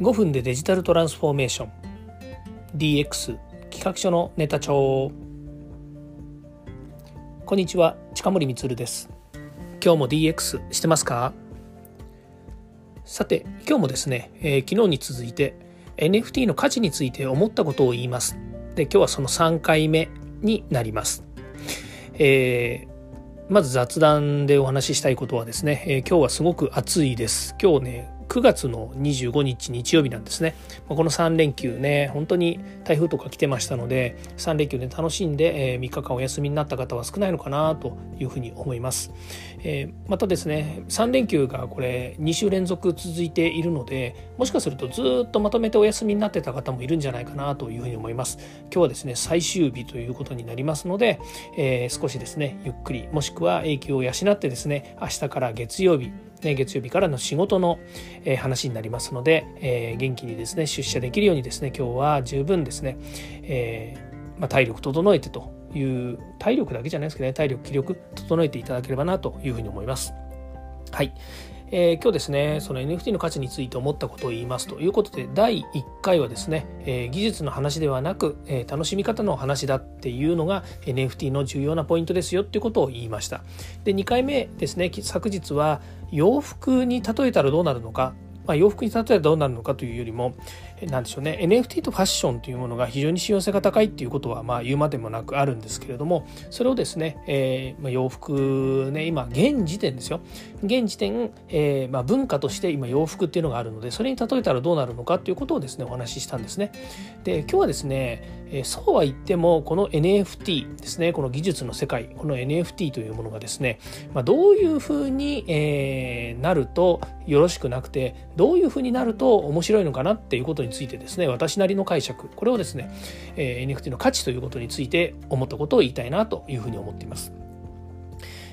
5分でデジタルトランスフォーメーション。DX 企画書のネタ帳。こんにちは近森光です。今日も DX してますか？さて今日もですね、えー、昨日に続いて NFT の価値について思ったことを言います。で今日はその3回目になります、えーまず雑談でお話ししたいことはですね、えー、今日はすごく暑いです。今日ね、9月の25日日曜日なんですね。この3連休ね、本当に台風とか来てましたので、3連休で楽しんでえ3日間お休みになった方は少ないのかなというふうに思います。えまたですね、3連休がこれ2週連続続いているので、もしかするとずっとまとめてお休みになってた方もいるんじゃないかなというふうに思います。今日はですね、最終日ということになりますので、え少しですね、ゆっくり、もしくは影響を養ってですね、明日から月曜日、月曜日からの仕事の、話になりますので、えー、元気にですね出社できるようにですね今日は十分ですね、えーまあ、体力整えてという体力だけじゃないですけどね体力気力整えていただければなというふうに思います。はい、えー、今日ですねその NFT の価値について思ったことを言いますということで第1回はですね、えー、技術の話ではなく、えー、楽しみ方の話だっていうのが NFT の重要なポイントですよっていうことを言いましたで2回目ですね昨日は洋服に例えたらどうなるのかまあ、洋服に例えたらどうなるのかというよりも何でしょうね NFT とファッションというものが非常に信用性が高いっていうことはまあ言うまでもなくあるんですけれどもそれをですね、えーまあ、洋服ね今現時点ですよ現時点、えーまあ、文化として今洋服っていうのがあるのでそれに例えたらどうなるのかということをですねお話ししたんですね。で今日はですね、えー、そうは言ってもこの NFT ですねこの技術の世界この NFT というものがですね、まあ、どういうふうに、えー、なるとよろしくなくてどういうふうになると面白いのかなっていうことにについてですね私なりの解釈これをですね、え、NFT の価値ということについて思ったことを言いたいなというふうに思っています。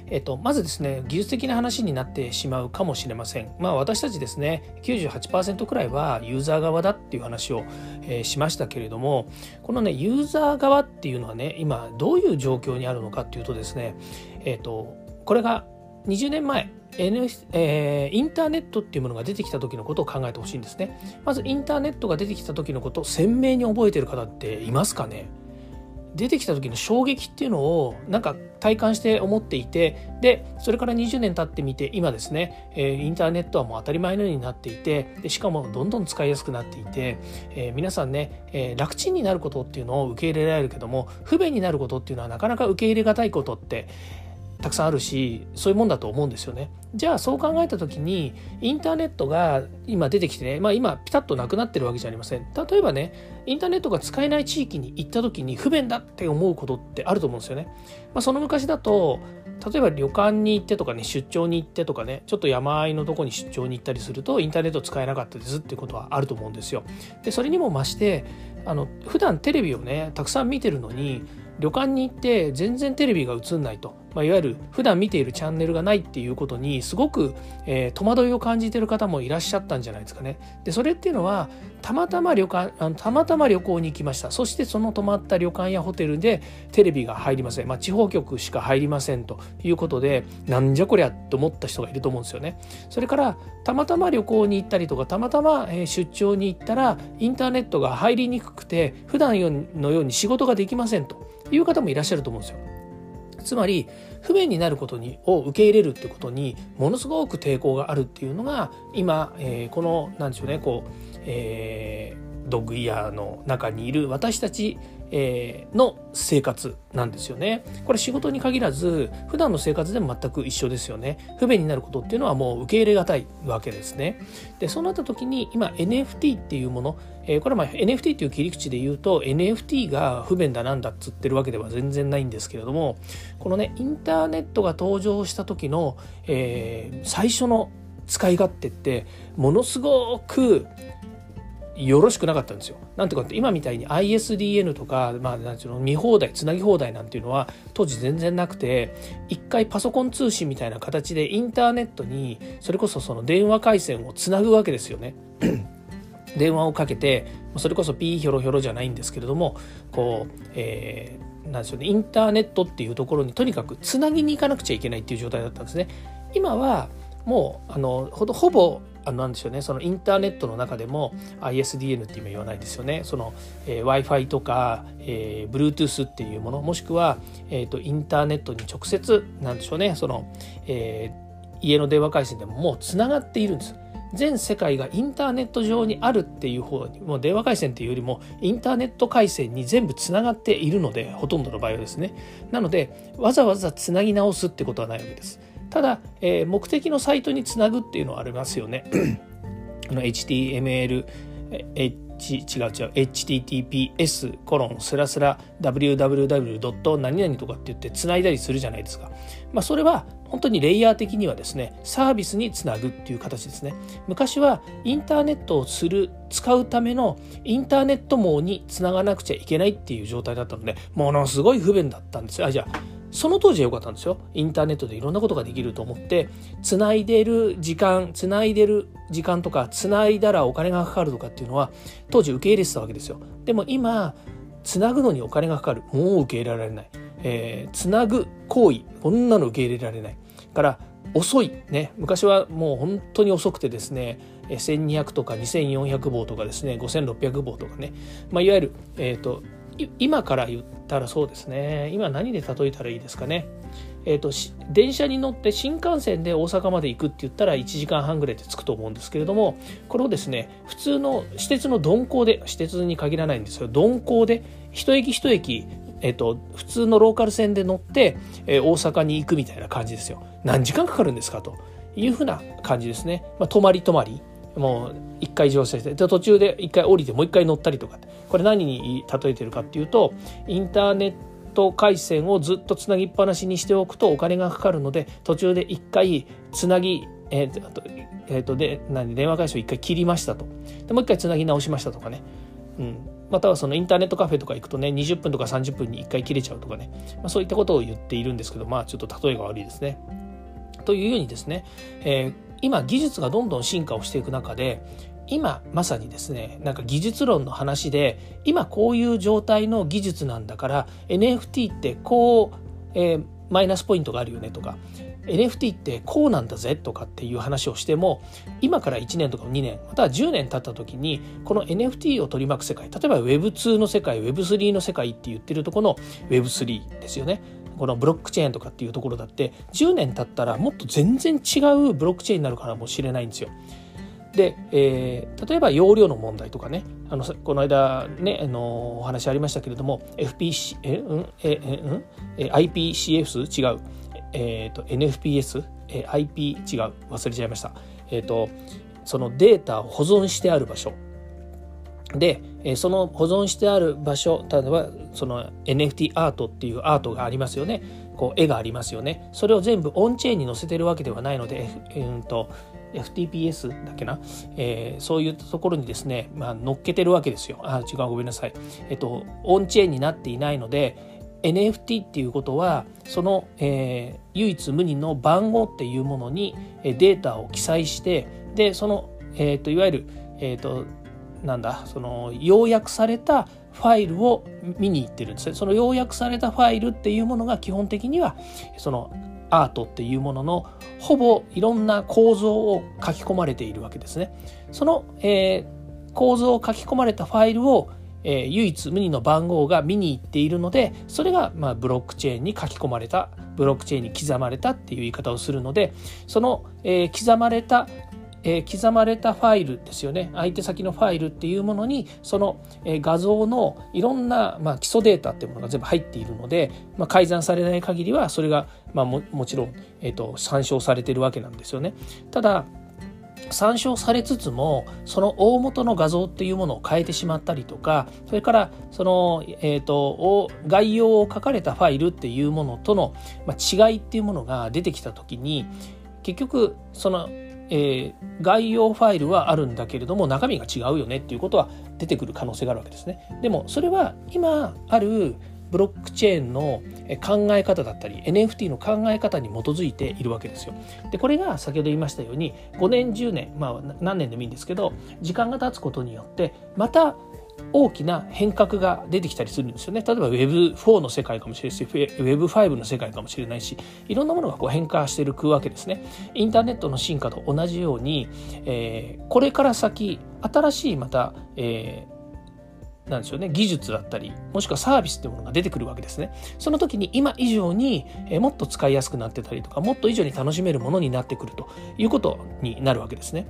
えっと、まずですね技術的な話になってしまうかもしれません。まあ私たちですね98%くらいはユーザー側だっていう話を、えー、しましたけれどもこのねユーザー側っていうのはね今どういう状況にあるのかっていうとですねえっとこれが20年前 N えー、インターネットっていうものが出てきた時のことを考えてほしいんですね。まずインターネットが出てきた時のことを鮮明に覚えてる方っていますかね？出てきた時の衝撃っていうのをなんか体感して思っていてでそれから20年経ってみて今ですね、えー、インターネットはもう当たり前のようになっていてでしかもどんどん使いやすくなっていて、えー、皆さんね、えー、楽ちんになることっていうのを受け入れられるけども不便になることっていうのはなかなか受け入れがたいことってたくさんあるしそういうもんだと思うんですよね。じゃあそう考えた時にインターネットが今出てきてね、まあ、今ピタッとなくなってるわけじゃありません。例えばねインターネットが使えない地域に行った時に不便だって思うことってあると思うんですよね。まあ、その昔だと例えば旅館に行ってとかね出張に行ってとかねちょっと山あいのとこに出張に行ったりするとインターネット使えなかったですっていうことはあると思うんですよ。でそれにも増してあの普段テレビをねたくさん見てるのに旅館に行って全然テレビが映んないと、まあ、いわゆる普段見ているチャンネルがないっていうことにすごく、えー、戸惑いを感じてる方もいらっしゃったんじゃないですかね。でそれっていうのはたまたま旅館あのたまたま旅行に行きましたそしてその泊まった旅館やホテルでテレビが入りません、まあ、地方局しか入りませんということでなんじゃこりゃと思った人がいると思うんですよね。それからたまたま旅行に行ったりとかたまたま出張に行ったらインターネットが入りにくくて普段のように仕事ができませんと。いう方もいらっしゃると思うんですよ。つまり不便になることにを受け入れるってことにものすごく抵抗があるっていうのが今、えー、この何でしょうねこう、えー、ドッグイヤーの中にいる私たちえー、の生活なんですよね。これ仕事に限らず普段の生活でも全く一緒ですよね。不便になることっていうのはもう受け入れがたいわけですね。でそうなった時に今 NFT っていうもの、えー、これはまあ NFT っていう切り口で言うと NFT が不便だなんだっつってるわけでは全然ないんですけれどもこのねインターネットが登場した時の、えー、最初の使い勝手ってものすごくよろしくなかったんですよ。なんていうかって今みたいに ISDN とか、まあ、なんていうの？見放題つなぎ放題なんていうのは当時全然なくて一回パソコン通信みたいな形でインターネットにそれこそその電話回線をつなぐわけですよね。電話をかけてそれこそピーヒョロヒョロじゃないんですけれどもこう、えー、なんでしょうねインターネットっていうところにとにかくつなぎに行かなくちゃいけないっていう状態だったんですね。今はもうあのほぼあのなんでしょうね。そのインターネットの中でも ISDN って今言わないですよね。その、えー、w i f i とか、えー、Bluetooth っていうものもしくは、えーと、インターネットに直接なんでしょうね。その、えー、家の電話回線でももうつながっているんです。全世界がインターネット上にあるっていう方にもう電話回線っていうよりもインターネット回線に全部つながっているのでほとんどの場合はですね。なのでわざわざつなぎ直すってことはないわけです。ただ、えー、目的のサイトにつなぐっていうのはありますよね あの HTML 違う違う https コロンスラスラ www. 何々とかって言ってつないだりするじゃないですか。まあ、それは本当にレイヤー的にはですねサービスにつなぐっていう形ですね昔はインターネットをする使うためのインターネット網につながなくちゃいけないっていう状態だったのでものすごい不便だったんですよあじゃあその当時は良かったんですよ。インターネットでいろんなことができると思ってつないでる時間つないでる時間とかつないだらお金がかかるとかっていうのは当時受け入れてたわけですよ。でも今つなぐのにお金がかかる。もう受け入れられない、えー、つなぐ行為。こんなの受け入れられない。から遅い。ね。昔はもう本当に遅くてですね1200とか2400棒とかですね5600棒とかね、まあ、いわゆる、えーと、今から言ったらそうですね今何で例えたらいいですかねえーと、電車に乗って新幹線で大阪まで行くって言ったら1時間半ぐらいで着くと思うんですけれどもこれをですね普通の私鉄の鈍行で私鉄に限らないんですよ鈍行で一駅一駅えっと、普通のローカル線で乗って、えー、大阪に行くみたいな感じですよ。何時間かかるんですかというふうな感じですね。まあ、泊まり泊まり。もう一回乗車してで途中で一回降りてもう一回乗ったりとかこれ何に例えてるかっていうとインターネット回線をずっとつなぎっぱなしにしておくとお金がかかるので途中で一回つなぎえー、と,、えー、とで何電話回線を一回切りましたと。でもう一回つなぎ直しましたとかね、うん、またはそのインターネットカフェとか行くとね20分とか30分に1回切れちゃうとかね、まあ、そういったことを言っているんですけどまあちょっと例えが悪いですね。というようにですね、えー、今技術がどんどん進化をしていく中で今まさにですねなんか技術論の話で今こういう状態の技術なんだから NFT ってこう、えー、マイナスポイントがあるよねとか NFT ってこうなんだぜとかっていう話をしても今から1年とか2年または10年経った時にこの NFT を取り巻く世界例えば Web2 の世界 Web3 の世界って言ってるとこの Web3 ですよね。このブロックチェーンとかっていうところだって10年経ったらもっと全然違うブロックチェーンになるからもしれないんですよ。で、えー、例えば容量の問題とかねあのこの間ねあのお話ありましたけれども FPC えうんえうんえ IPCS 違う。えーと、NFPS え IP 違う。忘れちゃいました、えーと、そのデータを保存してある場所。で、え、その保存してある場所例えばその NFT アートっていうアートがありますよねこう絵がありますよねそれを全部オンチェーンに載せてるわけではないので、F えーと FTPS だっけな、えー、そういうところにですね、まあ、乗っけてるわけですよ。あ、違う、ごめんなさい。えっと、オンチェーンになっていないので、NFT っていうことはその、えー、唯一無二の番号っていうものにデータを記載してでその、えーと、いわゆる、えーと、なんだその要約されたファイルを見に行ってるんですねその要約されたファイルっていうものが基本的にはそのアートっていうもののほぼいろんな構造を書き込まれているわけですね。その、えー、構造を書き込まれたファイルをえー、唯一無二の番号が見に行っているのでそれがまあブロックチェーンに書き込まれたブロックチェーンに刻まれたっていう言い方をするのでその、えー、刻まれたえ、刻まれたファイルですよね相手先のファイルっていうものにその、え、画像のいろんな、まあ、基礎データっていうものが全部入っているので、まあ、改ざんされない限りはそれが、まあ、もちろん、えーと参照されてるわけなんですよね。ただ参照されつつもその大元の画像っていうものを変えてしまったりとかそれからその、えーと、概要を書かれたファイルっていうものとの、まあ、違いっていうものが出てきた時に結局その、えー、概要ファイルはあるんだけれども中身が違うよねっていうことは出てくる可能性があるわけですね。でもそれは今あるブロックチェーンの考え方だったり NFT の考え方に基づいているわけですよ。でこれが先ほど言いましたように5年10年まあ何年でもいいんですけど時間が経つことによってまた大きな変革が出てきたりするんですよね。例えば Web4 の世界かもしれないし、Web5 の世界かもしれないし、いろんなものがこう変化していくわけですね。インターネットの進化と同じように、えー、これから先、新しいまた、えーなんでしょうね、技術だったりもしくはサービスっていうものが出てくるわけですね。その時に今以上に、えもっと使いやすくなってたりとかもっと以上に楽しめるものになってくるということになるわけですね。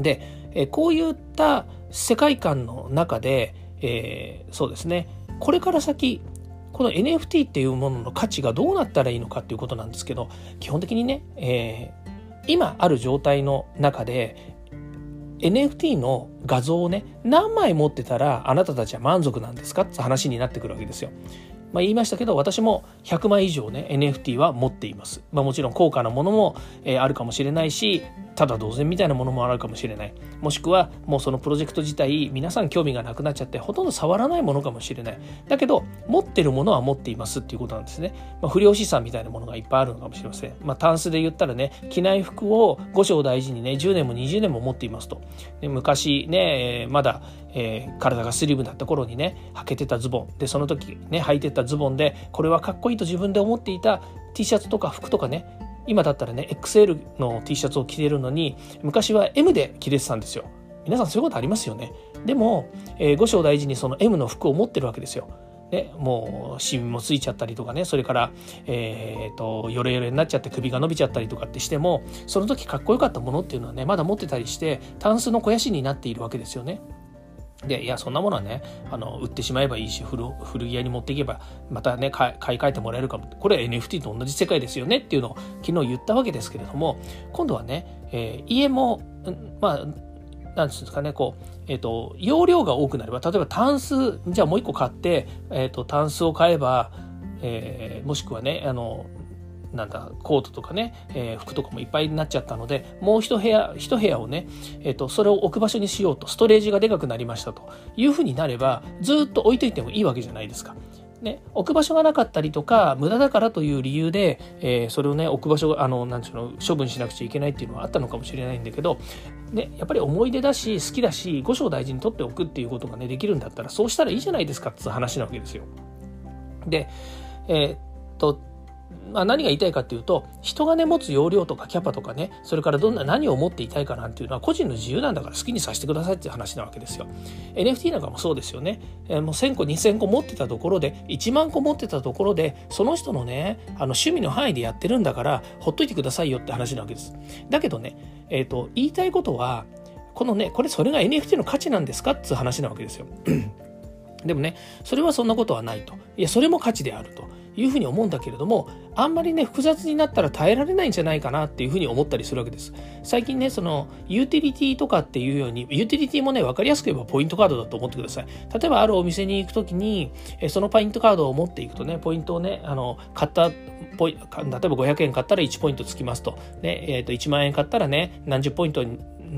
で、えこういった世界観の中で、えー、そうですね。これから先この NFT っていうものの価値がどうなったらいいのかっていうことなんですけど基本的にね、えー、今ある状態の中で NFT の画像をね何枚持ってたらあなたたちは満足なんですか？って話になってくるわけですよ。まあ、言いましたけど私も100枚以上ね NFT は持っています、まあ、もちろん高価なものも、えー、あるかもしれないしただ同然みたいなものもあるかもしれない。もしくはもうそのプロジェクト自体皆さん興味がなくなっちゃってほとんど触らないものかもしれない。だけど持ってるものは持っていますっていうことなんですね、まあ、不良資産みたいなものがいっぱいあるのかもしれません。まあタンスで言ったらね着ない服を五章大事にね10年も20年も持っていますと。で昔ねまだえー、体がスリムだった頃にね履けてたズボン。でその時ね履いてたズボンでこれはかっこいいと自分で思っていた T シャツとか服とかね今だったらね XL の T シャツを着てるのに昔は M で着れてたんですよ。皆さんそういうことありますよね。でも、えー、五章大事にその M の服を持ってるわけですよ。ね、もうシミもついちゃったりとかねそれから、えーと、ヨレヨレになっちゃって首が伸びちゃったりとかってしてもその時かっこよかったものっていうのはねまだ持ってたりしてタンスの肥やしになっているわけですよね。で、いや、そんなものはね、あの、売ってしまえばいいし、古古着屋に持っていけば、またね、買い替えてもらえるかも。これは NFT と同じ世界ですよねっていうのを昨日言ったわけですけれども、今度はね、えー、家も、まあ、なんですかね、こう、えっ、ー、と、容量が多くなれば、例えばタンス、じゃあもう一個買って、えっ、ー、と、タンスを買えば、えー、もしくはね、あの、なんだコートとかね、えー、服とかもいっぱいになっちゃったのでもう一部屋一部屋をね、えーと、それを置く場所にしようとストレージがでかくなりましたというふうになればずっと置いといてもいいわけじゃないですか。ね、置く場所がなかったりとか無駄だからという理由で、えー、それをね置く場所あのなんていうの処分しなくちゃいけないっていうのはあったのかもしれないんだけど、ね、やっぱり思い出だし好きだし五章大事に取っておくっていうことがねできるんだったらそうしたらいいじゃないですかっていう話なわけですよ。でえー、っとまあ、何が言いたいかっていうと人がね持つ容量とかキャパとかねそれからどんな何を持っていたいかなんていうのは個人の自由なんだから好きにさせてくださいっていう話なわけですよ。NFT なんかもそうですよね、えー、もう1000個2000個持ってたところで1万個持ってたところでその人のねあの趣味の範囲でやってるんだからほっといてくださいよって話なわけです。だけどね、えーと、言いたいことはこのねこれそれが NFT の価値なんですかっていう話なわけですよ。でもねそれはそんなことはないと。いやそれも価値であるというふうに思うんだけれどもあんまりね複雑になったら耐えられないんじゃないかなっていうふうに思ったりするわけです。最近ねそのユーティリティとかっていうようにユーティリティもね分かりやすく言えばポイントカードだと思ってください。例えばあるお店に行く時にそのポイントカードを持っていくとねポイントをねあの買ったポイ例えば500円買ったら1ポイントつきますと、ねえー、と1万円買ったらね何十ポイント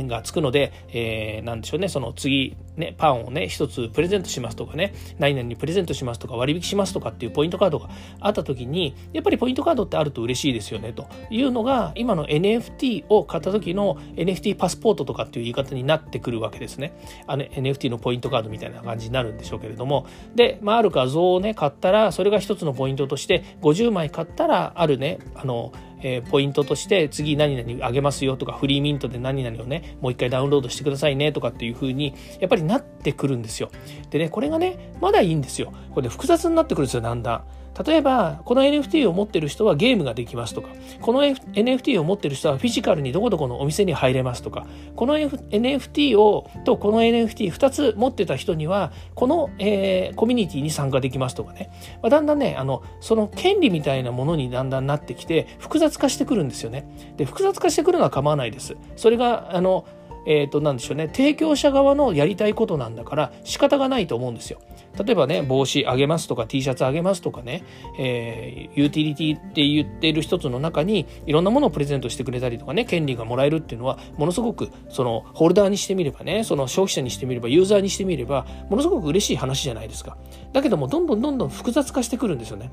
がつくので、えー、でしょうね、その次、ね、パンをね、一つプレゼントしますとかね、何々にプレゼントしますとか割引しますとかっていうポイントカードがあった時に、やっぱりポイントカードってあると嬉しいですよね、というのが、今の NFT を買った時の NFT パスポートとかっていう言い方になってくるわけですね。あの NFT のポイントカードみたいな感じになるんでしょうけれども、で、まあ、ある画像をね、買ったら、それが一つのポイントとして、50枚買ったら、あるね、あの、えー、ポイントとして次何々あげますよとかフリーミントで何々をねもう一回ダウンロードしてくださいねとかっていう風にやっぱりなってくるんですよ。でねこれがねまだいいんですよ。これで複雑になってくるんですよだんだん。例えばこの NFT を持ってる人はゲームができますとかこの NFT を持ってる人はフィジカルにどこどこのお店に入れますとかこの NFT をとこの NFT2 つ持ってた人にはこの、えー、コミュニティに参加できますとかね、まあ、だんだんねあのその権利みたいなものにだんだんなってきて複雑化してくるんですよね。で複雑化してくるのは構わないです。それがあのえー、と、なんでしょうね、提供者側のやりたいことなんだから仕方がないと思うんですよ。例えばね、帽子あげますとか T シャツあげますとかね、えー、ユーティリティって言ってる一つの中にいろんなものをプレゼントしてくれたりとかね、権利がもらえるっていうのは、ものすごくそのホルダーにしてみればね、その消費者にしてみれば、ユーザーにしてみれば、ものすごく嬉しい話じゃないですか。だけども、どんどんどんどん複雑化してくるんですよね。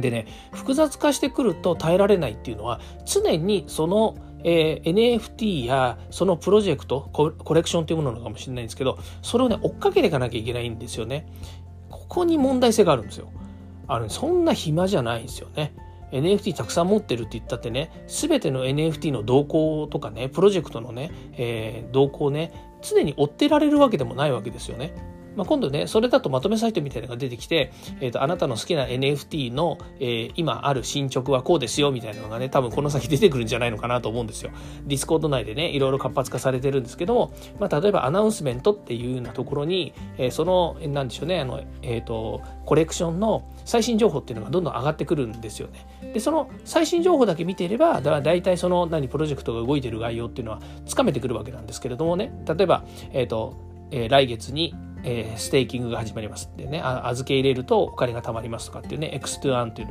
でね複雑化してくると耐えられないっていうのは常にそのえー、NFT やそのプロジェクトコレクションというものなのかもしれないんですけどそれをね追っかけていかなきゃいけないんですよね。ここに問題性があるんですよ。あのそんな暇じゃないんですよね。NFT たくさん持ってるって言ったってね全ての NFT の動向とかねプロジェクトのね、えー、動向をね常に追ってられるわけでもないわけですよね。まあ、今度ね、それだとまとめサイトみたいなのが出てきて、えっ、ー、と、あなたの好きな NFT の、えー、今ある進捗はこうですよ、みたいなのがね、多分この先出てくるんじゃないのかなと思うんですよ。ディスコード内でね、いろいろ活発化されてるんですけども、まあ、例えば announcement っていうようなところに、えー、その、なんでしょうね、あの、えっ、と、コレクションの最新情報っていうのがどんどん上がってくるんですよね。で、その最新情報だけ見ていれば、だだいたいその何、プロジェクトが動いてる概要っていうのはつかめてくるわけなんですけれどもね、例えば、えっ、と、えー、来月にえー、ステーキングが始まりますってね。預け入れるとお金が貯まりますとかっていうね。X2 という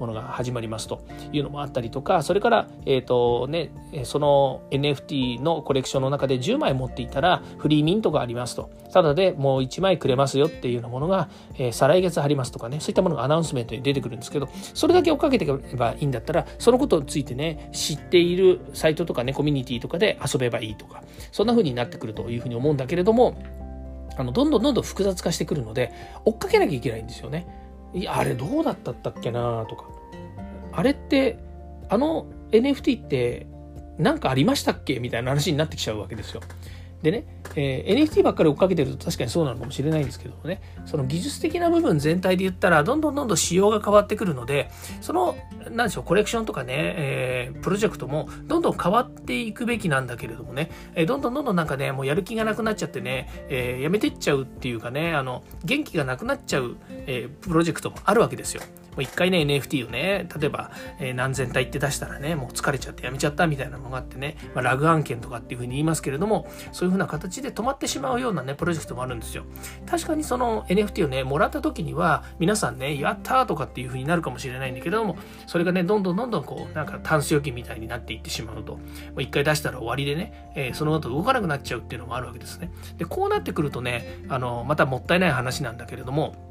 ものが始まりますというのもあったりとか。それから、えーとね、その NFT のコレクションの中で10枚持っていたらフリーミントがありますと。ただでもう1枚くれますよっていうようなものが、えー、再来月ありますとかね。そういったものがアナウンスメントに出てくるんですけどそれだけ追っかけていけばいいんだったらそのことについてね知っているサイトとかねコミュニティとかで遊べばいいとかそんな風になってくるというふうに思うんだけれどもあのどんどんどんどん複雑化してくるので追っかけなきゃいけないんですよね。いやあれどうだったったっけなとかあれってあの NFT って何かありましたっけみたいな話になってきちゃうわけですよ。でね、えー、NFT ばっかり追っかけてると確かにそうなのかもしれないんですけどもね、その技術的な部分全体で言ったら、どんどんどんどん仕様が変わってくるので、その、なんでしょう、コレクションとかね、えー、プロジェクトもどんどん変わっていくべきなんだけれどもね、えー、どんどんどんどんなんかね、もうやる気がなくなっちゃってね、えー、やめてっちゃうっていうかね、あの、元気がなくなっちゃう、えー、プロジェクトもあるわけですよ。う一回ね、NFT をね、例えば、えー、何千体って出したらね、もう疲れちゃってやめちゃったみたいなのがあってね、まあ、ラグ案件とかっていうふうに言いますけれども、そういうふうな形で止まってしまうようなね、プロジェクトもあるんですよ。確かにその NFT をね、もらった時には、皆さんね、やったーとかっていうふうになるかもしれないんだけれども、それがね、どんどんどんどんこう、なんかタンス預金みたいになっていってしまうと、一回出したら終わりでね、えー、その後動かなくなっちゃうっていうのもあるわけですね。で、こうなってくるとね、あの、またもったいない話なんだけれども、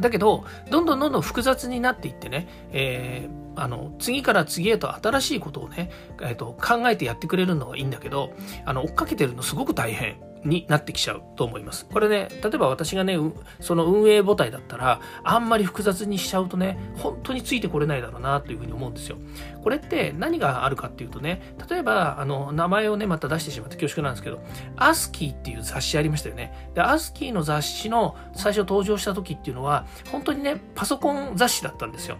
だけど、どんどんどんどん複雑になっていってね、えー、あの、次から次へと新しいことをね、えーと、考えてやってくれるのはいいんだけど、あの、追っかけてるのすごく大変。になってきちゃうと思います。これね、例えば私がね、その運営母体だったら、あんまり複雑にしちゃうとね、本当についてこれないだろうなというふうに思うんですよ。これって何があるかっていうとね、例えば、あの、名前をね、また出してしまって恐縮なんですけど、アスキーっていう雑誌ありましたよね。で、アスキーの雑誌の最初登場した時っていうのは、本当にね、パソコン雑誌だったんですよ。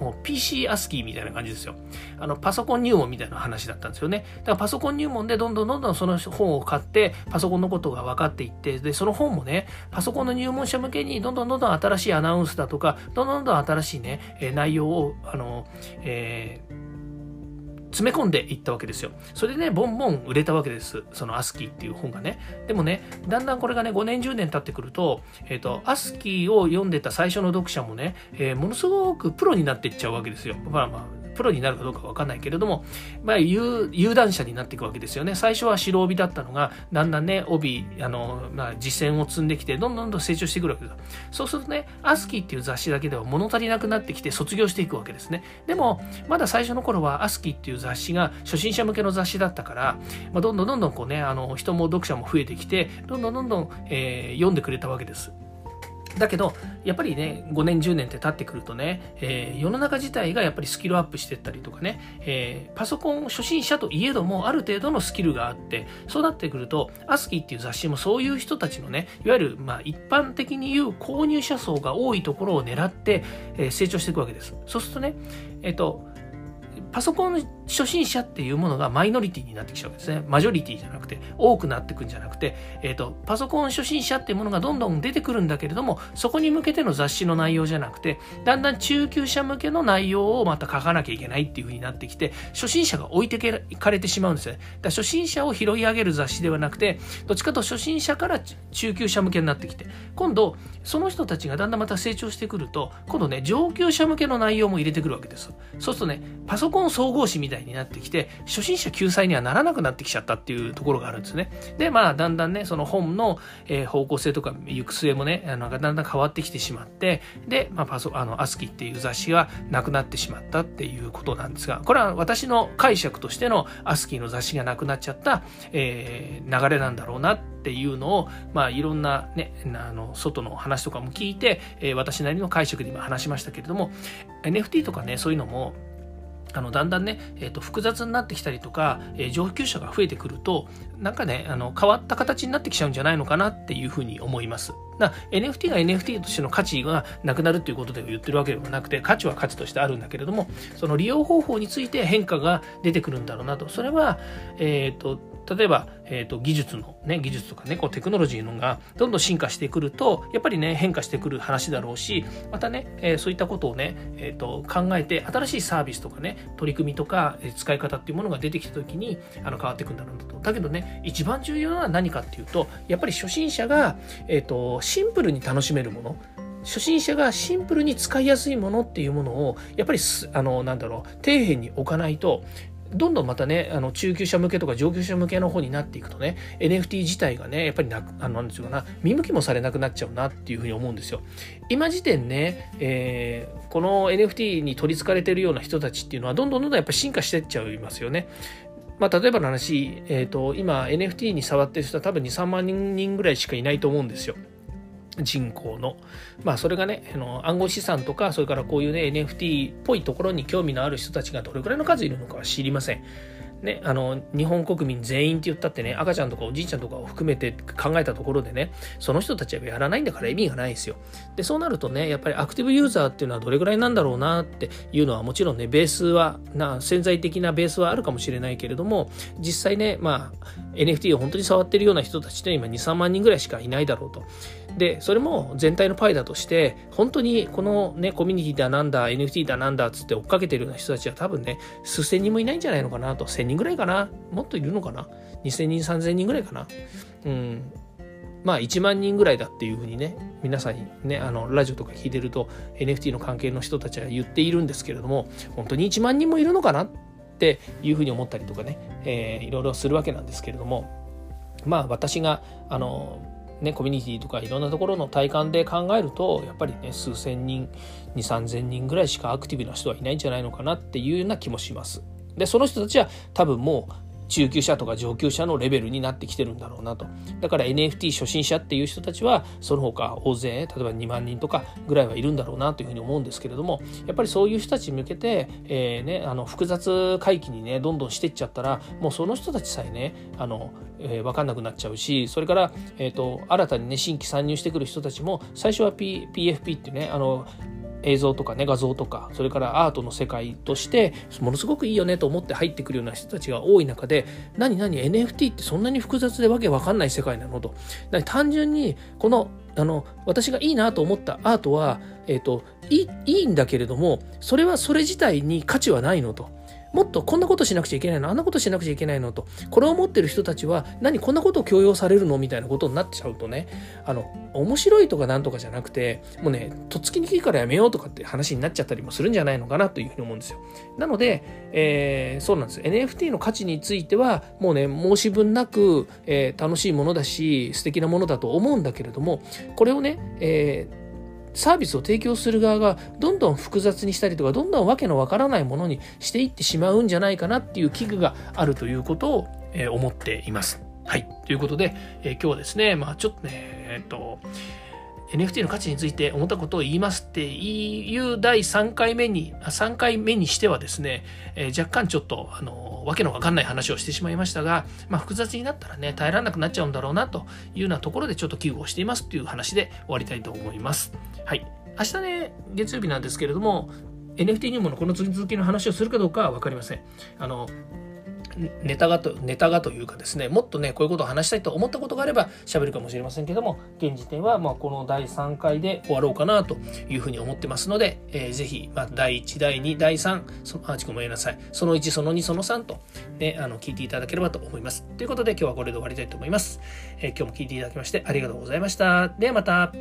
もう PC アスキーみたいな感じですよ。あの、パソコン入門みたいな話だったんですよね。だからパソコン入門でどんどんどんどんその本を買って、パソコンのことが分かっていって、で、その本もね、パソコンの入門者向けにどんどんどんどん新しいアナウンスだとか、どんどんどん新しいね、え内容を、あの、えー詰め込んでいったわけですよ。それでね、ボンボン売れたわけです。そのアスキーっていう本がね。でもね、だんだんこれがね、5年、10年経ってくると、えっ、ー、と、アスキーを読んでた最初の読者もね、えー、ものすごくプロになっていっちゃうわけですよ。まあまあ、プロになるかどうかわかんないけれども、まあ、有有段者になっていくわけですよね。最初は白帯だったのが、だんだんね、帯、あの、まあ、実践を積んできて、どんどんどん成長してくるわけです。そうするとね、アスキーっていう雑誌だけでは物足りなくなってきて卒業していくわけですね。でも、まだ最初の頃はアスキーっていう雑誌が初心者向けの雑誌だったから、まあ、どんどんどんどんこうね、あの、人も読者も増えてきて、どんどんどんどん、えー、読んでくれたわけです。だけど、やっぱりね、5年、10年って経ってくるとね、えー、世の中自体がやっぱりスキルアップしてったりとかね、えー、パソコン初心者といえども、ある程度のスキルがあって、そうなってくると、アスキーっていう雑誌もそういう人たちのね、いわゆる、まあ、一般的に言う購入者層が多いところを狙って、えー、成長していくわけです。そうするとね、えっ、と、パソコン初心者っていうものがマイノリティになってきちゃうんですね。マジョリティじゃなくて、多くなってくんじゃなくて、えっ、ー、と、パソコン初心者っていうものがどんどん出てくるんだけれども、そこに向けての雑誌の内容じゃなくて、だんだん中級者向けの内容をまた書かなきゃいけないっていう風になってきて、初心者が置いてかれてしまうんですね。だ初心者を拾い上げる雑誌ではなくて、どっちかと初心者から中級者向けになってきて、今度、その人たちがだんだんまた成長してくると、今度ね、上級者向けの内容も入れてくるわけです。そうするとね、パソコン総合誌みたいになってきて初心者救済にはならなくなってきちゃったっていうところがあるんですね。でまあだんだんねその本の、え、方向性とか行く末もねあのだんだん変わってきてしまってで、まあ、パソあのアスキっていう雑誌がなくなってしまったっていうことなんですがこれは私の解釈としてのアスキーの雑誌がなくなっちゃった、えー、流れなんだろうなっていうのを、まあ、いろんなねあの外の話とかも聞いて、え、私なりの解釈で今話しましたけれども NFT とかねそういうのもあのだんだんね、えーと、複雑になってきたりとか、えー、上級者が増えてくるとなんかねあの変わった形になってきちゃうんじゃないのかなっていうふうに思います。な NFT が NFT としての価値がなくなるっていうことで言ってるわけではなくて価値は価値としてあるんだけれどもその利用方法について変化が出てくるんだろうなとそれは、えーと例えば、えーと、技術の、ね、技術とかねこうテクノロジーのがどんどん進化してくるとやっぱりね変化してくる話だろうしまたね、えー、そういったことをね、えーと、考えて新しいサービスとかね取り組みとか、使い方っていうものが出てきた時にあの変わっていくんだろうなと。だけどね一番重要なのは何かっていうとやっぱり初心者が、えーとシンプルに楽しめるもの初心者がシンプルに使いやすいものっていうものをやっぱりあのなんだろう底辺に置かないとどんどんまたね、あの中級者向けとか上級者向けの方になっていくとね、NFT 自体がね、やっぱりなあの、なんですかな、見向きもされなくなっちゃうなっていうふうに思うんですよ。今時点ね、えー、この NFT に取り憑かれてるような人たちっていうのは、どんどんどんどんやっぱり進化してっちゃいますよね。まあ、例えばの話、えっ、ー、と、今 NFT に触ってる人は多分2、3万人ぐらいしかいないと思うんですよ。人口の。まあそれがね、あの暗号資産とか、それからこういうね、NFT っぽいところに興味のある人たちがどれくらいの数いるのかは知りません。ね、あの日本国民全員って言ったってね赤ちゃんとかおじいちゃんとかを含めて考えたところでねその人たちはやらないんだから意味がないですよでそうなるとねやっぱりアクティブユーザーっていうのはどれぐらいなんだろうなっていうのはもちろんねベースはな潜在的なベースはあるかもしれないけれども実際ねまあ NFT を本当に触ってるような人たちって今23万人ぐらいしかいないだろうとでそれも全体のパイだとして本当にこのねコミュニティだなんだ NFT だなんだっつって追っかけてるような人たちは多分ね数千人もいないんじゃないのかなと。1000人ぐらいかな？もっといるのかな？2000人3000人ぐらいかな？うん。まあ1万人ぐらいだっていうふうにね皆さんにねあのラジオとか聞いてると NFT の関係の人たちは言っているんですけれども本当に1万人もいるのかなっていうふうに思ったりとかね、えー、いろいろするわけなんですけれどもまあ私があのね、コミュニティとかいろんなところの体感で考えるとやっぱりね数千人2 3 0 0人ぐらいしかアクティブな人はいないんじゃないのかなっていうような気もします。でその人たちは多分もう中級者とか上級者のレベルになってきてるんだろうなと。だから NFT 初心者っていう人たちは、その他大勢、例えば2万人とかぐらいはいるんだろうなというふうに思うんですけれども、やっぱりそういう人たちに向けて、えー、ね、あの複雑回帰にね、どんどんしていっちゃったら、もうその人たちさえね、あの、えー、分かんなくなっちゃうし、それから、え、ー、と、新たにね、新規参入してくる人たちも、最初は、P、PFP ってね、あの、映像とかね画像とかそれからアートの世界としてものすごくいいよねと思って入ってくるような人たちが多い中で何何 NFT ってそんなに複雑でわけわかんない世界なのと単純にこのあの私がいいなと思ったアートは、えーと、いいいんだけれどもそれはそれ自体に価値はないのと。もっとこんなことしなくちゃいけないの？あんなことしなくちゃいけないの？と。これを持ってる人たちは何こんなことを強要されるの？みたいなことになっちゃうとねあの面白いとかなんとかじゃなくてもうねとっつきにくいからやめようとかって話になっちゃったりもするんじゃないのかなというふうに思うんですよ。なので、えー、そうなんです NFT の価値についてはもうね申し分なく、えー、楽しいものだし素敵なものだと思うんだけれどもこれをね、えーサービスを提供する側がどんどん複雑にしたりとかどんどんわけのわからないものにしていってしまうんじゃないかなっていう危惧があるということを、えー、思っています。はい。ということで、えー、今日はですね、まあちょっとね、えっ、と、NFT の価値について思ったことを言いますっていう第3回目に、3回目にしてはですね、えー、若干ちょっと、あの、わけのわかんない話をしてしまいましたが、まあ、複雑になったらね、耐えられなくなっちゃうんだろうなというようなところでちょっと危惧をしていますっていう話で終わりたいと思います。はい。明日ね、月曜日なんですけれども、NFT 入門のこの続きの話をするかどうかは分かりません。あの、ネタがと、ネタがというかですね、もっとね、こういうことを話したいと思ったことがあれば喋るかもしれませんけども、現時点はまこの第3回で終わろうかなというふうに思ってますので、えー、ぜひ、ま、第1、第2、第3、その、あ、ちごめんなさい。その1、その2、その3と、ね、あの、聞いていただければと思います。ということで今日はこれで終わりたいと思います。えー、今日も聞いていただきましてありがとうございました。ではまた。